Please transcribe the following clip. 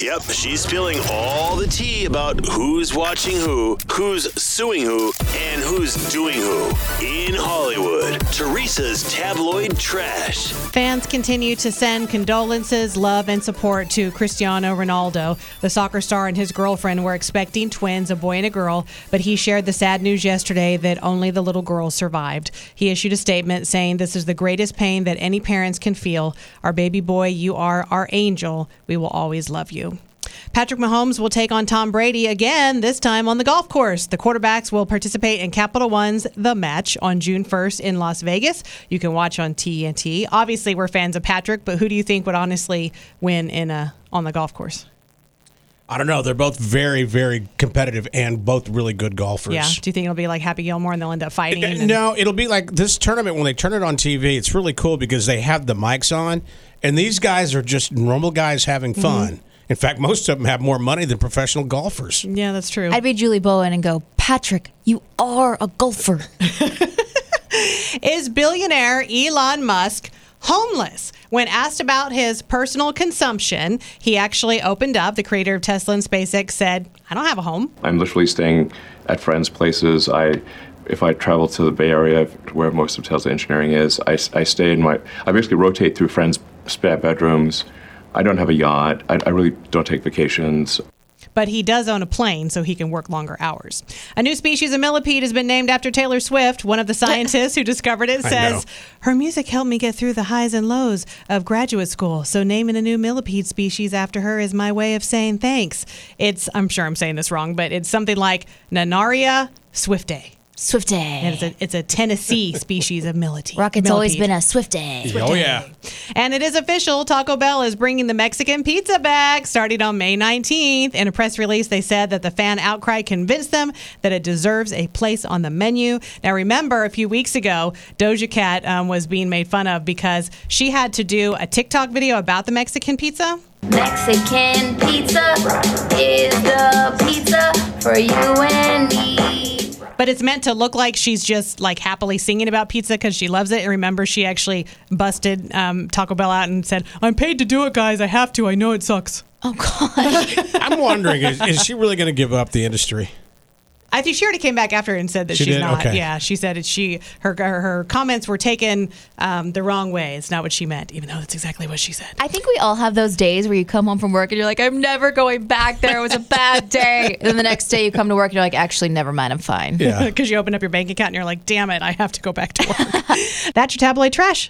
Yep, she's spilling all the tea about who's watching who, who's suing who, and who's doing who. In Hollywood, Teresa's tabloid trash. Fans continue to send condolences, love, and support to Cristiano Ronaldo. The soccer star and his girlfriend were expecting twins, a boy and a girl, but he shared the sad news yesterday that only the little girl survived. He issued a statement saying, This is the greatest pain that any parents can feel. Our baby boy, you are our angel. We will always love you. Patrick Mahomes will take on Tom Brady again, this time on the golf course. The quarterbacks will participate in Capital One's The Match on June 1st in Las Vegas. You can watch on TNT. Obviously, we're fans of Patrick, but who do you think would honestly win in a on the golf course? I don't know. They're both very, very competitive and both really good golfers. Yeah. Do you think it'll be like Happy Gilmore and they'll end up fighting? and- No, it'll be like this tournament when they turn it on TV. It's really cool because they have the mics on, and these guys are just normal guys having Mm-hmm. Fun. In fact, most of them have more money than professional golfers. Yeah, that's true. I'd be Julie Bowen and go, Patrick, you are a golfer. Is billionaire Elon Musk homeless? When asked about his personal consumption, he actually opened up. The creator of Tesla and SpaceX said, I don't have a home. I'm literally staying at friends' places. I, if I travel to the Bay Area, where most of Tesla engineering is, I, I stay in my. I basically rotate through friends' spare bedrooms. I don't have a yacht. I, I really don't take vacations. But he does own a plane, so he can work longer hours. A new species of millipede has been named after Taylor Swift. One of the scientists who discovered it says. Her music helped me get through the highs and lows of graduate school. So naming a new millipede species after her is my way of saying thanks. It's, I'm sure I'm saying this wrong, but it's something like Nannaria swiftae. Swifty. And it's a, it's a Tennessee species of millipede. Rocket's always been a Swifty. Oh yeah. And it is official. Taco Bell is bringing the Mexican pizza back starting on May 19th. In a press release, they said that the fan outcry convinced them that it deserves a place on the menu. Now, remember, a few weeks ago, Doja Cat um, was being made fun of because she had to do a TikTok video about the Mexican pizza. Mexican pizza is the pizza for you and me. But it's meant to look like she's just like happily singing about pizza because she loves it. And remember, she actually busted um, Taco Bell out and said, I'm paid to do it, guys. I have to. I know it sucks. Oh, God. I'm wondering, is, is she really going to give up the industry? I think she already came back after and said that She she's did? not. Okay. Yeah, she said it. She her her, her comments were taken um, the wrong way. It's not what she meant, even though that's exactly what she said. I think we all have those days where you come home from work and you're like, I'm never going back there. It was a bad day. and then the next day you come to work and you're like, actually, never mind. I'm fine. Yeah. Because you open up your bank account and you're like, damn it, I have to go back to work. that's your tabloid trash.